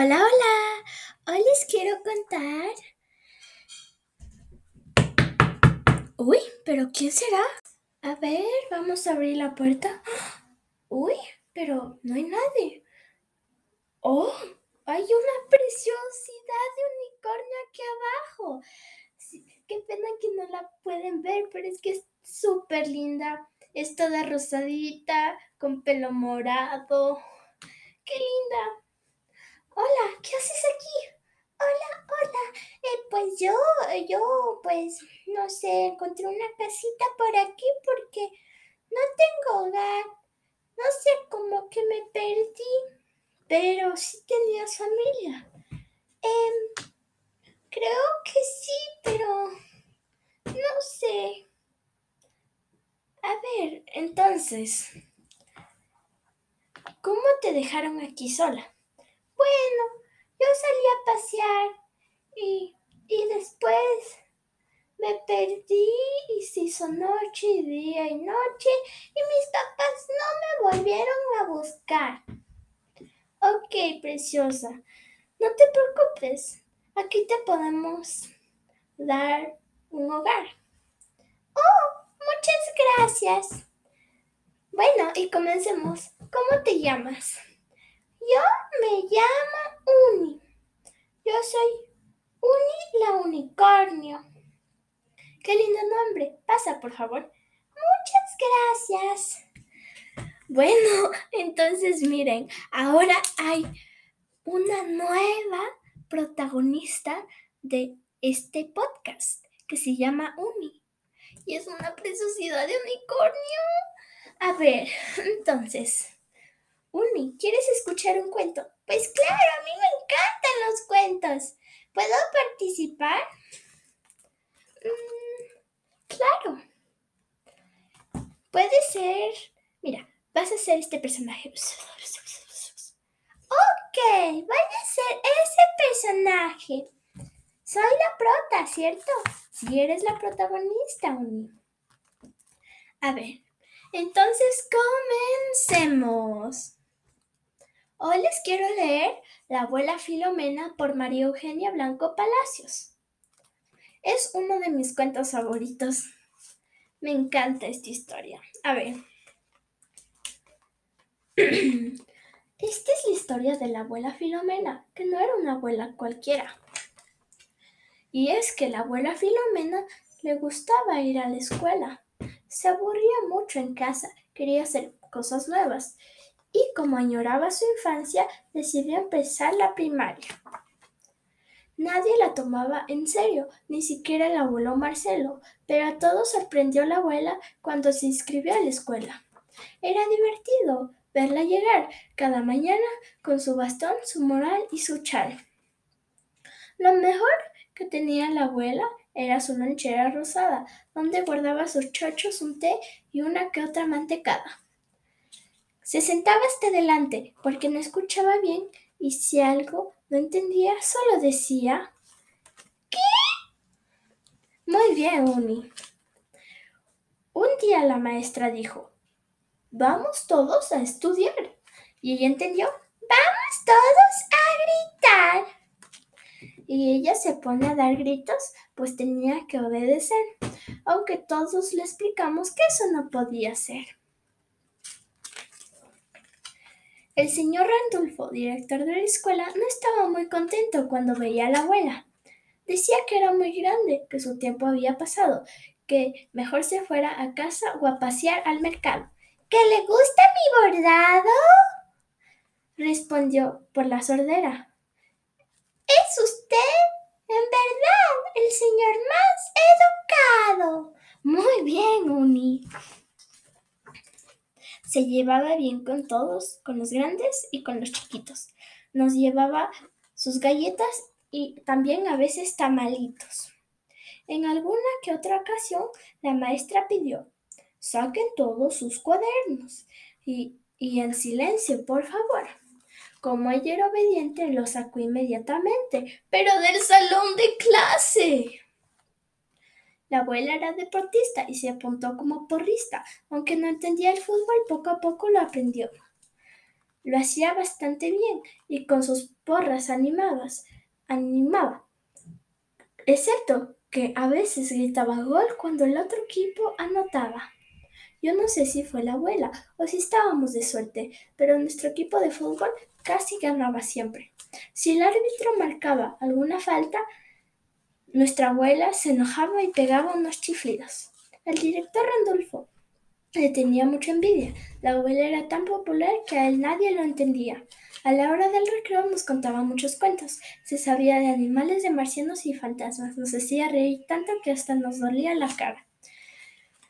Hola, hola. Hoy les quiero contar. Uy, pero ¿quién será? A ver, vamos a abrir la puerta. Uy, pero no hay nadie. Oh, hay una preciosidad de unicornio aquí abajo. qué pena que no la pueden ver, pero es que es súper linda. Es toda rosadita, con pelo morado. ¡Qué linda! ¿Qué haces aquí? Hola, hola. Eh, pues yo, yo, pues, no sé, encontré una casita por aquí porque no tengo hogar. No sé, cómo que me perdí, pero sí tenía familia. Eh, creo que sí, pero no sé. A ver, entonces, ¿cómo te dejaron aquí sola? Salí a pasear y, y después me perdí y se hizo noche y día y noche y mis papás no me volvieron a buscar. Ok, preciosa, no te preocupes, aquí te podemos dar un hogar. Oh, muchas gracias. Bueno, y comencemos. ¿Cómo te llamas? Yo me llamo Uni. Yo soy Uni la unicornio. Qué lindo nombre. Pasa, por favor. Muchas gracias. Bueno, entonces miren, ahora hay una nueva protagonista de este podcast que se llama Uni. Y es una preciosidad de unicornio. A ver, entonces, Uni, ¿quieres escuchar un cuento? Pues claro, a mí me encantan los cuentos. ¿Puedo participar? Mm, claro. Puede ser... Mira, vas a ser este personaje. Ok, voy a ser ese personaje. Soy la prota, ¿cierto? Si eres la protagonista, Uni. A ver, entonces comencemos. Hoy les quiero leer La abuela Filomena por María Eugenia Blanco Palacios. Es uno de mis cuentos favoritos. Me encanta esta historia. A ver. Esta es la historia de la abuela Filomena, que no era una abuela cualquiera. Y es que la abuela Filomena le gustaba ir a la escuela. Se aburría mucho en casa, quería hacer cosas nuevas y como añoraba su infancia, decidió empezar la primaria. Nadie la tomaba en serio, ni siquiera el abuelo Marcelo, pero a todos sorprendió la abuela cuando se inscribió a la escuela. Era divertido verla llegar cada mañana con su bastón, su moral y su chal. Lo mejor que tenía la abuela era su lonchera rosada, donde guardaba sus chochos, un té y una que otra mantecada. Se sentaba hasta delante porque no escuchaba bien y si algo no entendía solo decía ¿Qué? Muy bien, Uni. Un día la maestra dijo Vamos todos a estudiar. Y ella entendió Vamos todos a gritar. Y ella se pone a dar gritos, pues tenía que obedecer, aunque todos le explicamos que eso no podía ser. El señor Randolfo, director de la escuela, no estaba muy contento cuando veía a la abuela. Decía que era muy grande, que su tiempo había pasado, que mejor se fuera a casa o a pasear al mercado. ¿Que le gusta mi bordado? respondió por la sordera. ¿Es usted? En verdad, el señor más educado. Muy bien, Uni se llevaba bien con todos, con los grandes y con los chiquitos. Nos llevaba sus galletas y también a veces tamalitos. En alguna que otra ocasión, la maestra pidió, saquen todos sus cuadernos y, y en silencio, por favor. Como ella era obediente, lo sacó inmediatamente, pero del salón de clase. La abuela era deportista y se apuntó como porrista. Aunque no entendía el fútbol, poco a poco lo aprendió. Lo hacía bastante bien y con sus porras animadas animaba. Excepto que a veces gritaba gol cuando el otro equipo anotaba. Yo no sé si fue la abuela o si estábamos de suerte, pero nuestro equipo de fútbol casi ganaba siempre. Si el árbitro marcaba alguna falta, nuestra abuela se enojaba y pegaba unos chiflidos. El director Randolfo le tenía mucha envidia. La abuela era tan popular que a él nadie lo entendía. A la hora del recreo nos contaba muchos cuentos. Se sabía de animales, de marcianos y fantasmas. Nos hacía reír tanto que hasta nos dolía la cara.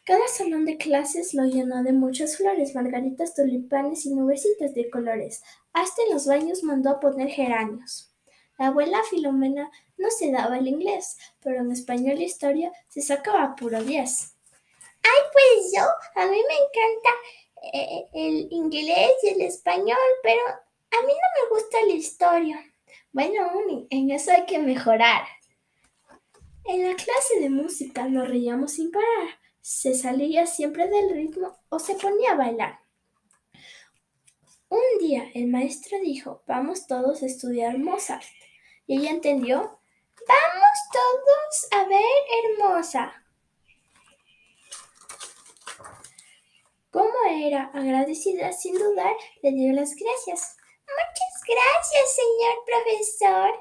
Cada salón de clases lo llenó de muchas flores, margaritas, tulipanes y nubecitas de colores. Hasta en los baños mandó a poner geranios. La abuela Filomena no se daba el inglés, pero en español y historia se sacaba puro diez. Ay, pues yo, a mí me encanta eh, el inglés y el español, pero a mí no me gusta la historia. Bueno, Uni, en eso hay que mejorar. En la clase de música nos reíamos sin parar se salía siempre del ritmo o se ponía a bailar. Un día el maestro dijo, vamos todos a estudiar Mozart. Y ella entendió, vamos todos a ver hermosa. Como era agradecida, sin dudar, le dio las gracias. Muchas gracias, señor profesor.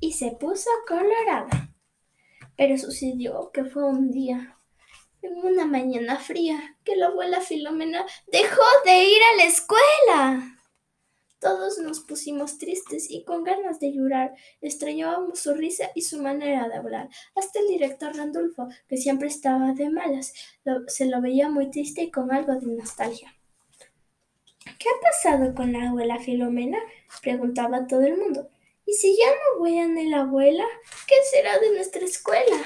Y se puso colorada. Pero sucedió que fue un día en una mañana fría que la abuela Filomena dejó de ir a la escuela. Todos nos pusimos tristes y con ganas de llorar. Extrañábamos su risa y su manera de hablar. Hasta el director Randolfo, que siempre estaba de malas, se lo veía muy triste y con algo de nostalgia. ¿Qué ha pasado con la abuela Filomena? preguntaba todo el mundo. ¿Y si ya no voy a la abuela? ¿Qué será de nuestra escuela?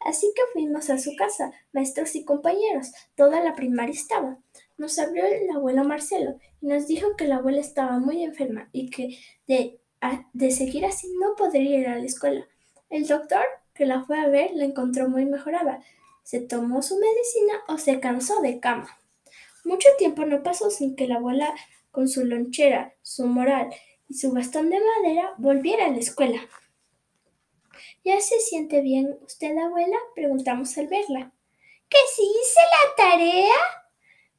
Así que fuimos a su casa, maestros y compañeros. Toda la primaria estaba. Nos abrió el abuelo Marcelo y nos dijo que la abuela estaba muy enferma y que de, de seguir así no podría ir a la escuela. El doctor que la fue a ver la encontró muy mejorada. Se tomó su medicina o se cansó de cama. Mucho tiempo no pasó sin que la abuela, con su lonchera, su moral y su bastón de madera, volviera a la escuela. ¿Ya se siente bien usted, abuela? preguntamos al verla. ¿Que sí hice la tarea?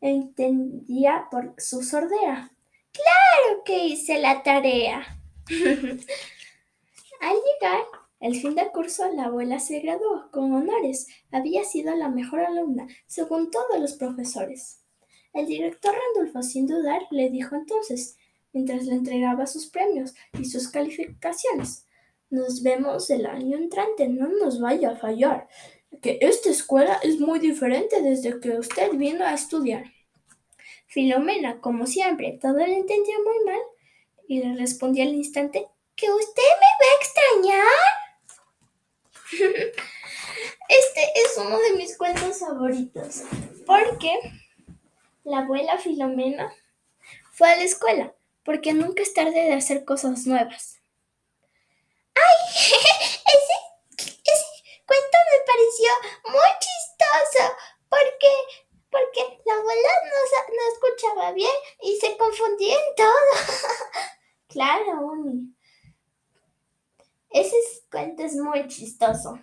Entendía por su sordera. Claro que hice la tarea. al llegar el fin del curso, la abuela se graduó con honores. Había sido la mejor alumna, según todos los profesores. El director Randolfo, sin dudar, le dijo entonces, mientras le entregaba sus premios y sus calificaciones. Nos vemos el año entrante, no nos vaya a fallar, que esta escuela es muy diferente desde que usted vino a estudiar. Filomena, como siempre, todo lo entendía muy mal y le respondía al instante que usted me va a extrañar. Este es uno de mis cuentos favoritos porque la abuela Filomena fue a la escuela porque nunca es tarde de hacer cosas nuevas. me pareció muy chistoso porque, porque la abuela no, no escuchaba bien y se confundía en todo. claro, Uni. Ese cuento es muy chistoso.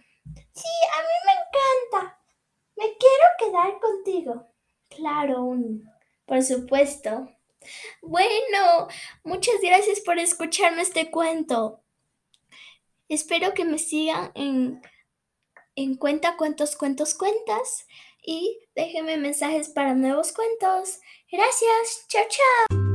Sí, a mí me encanta. Me quiero quedar contigo. Claro, Uni. Por supuesto. Bueno, muchas gracias por escucharme este cuento. Espero que me sigan en, en Cuenta Cuentos Cuentos Cuentas y déjenme mensajes para nuevos cuentos. Gracias, chao chao.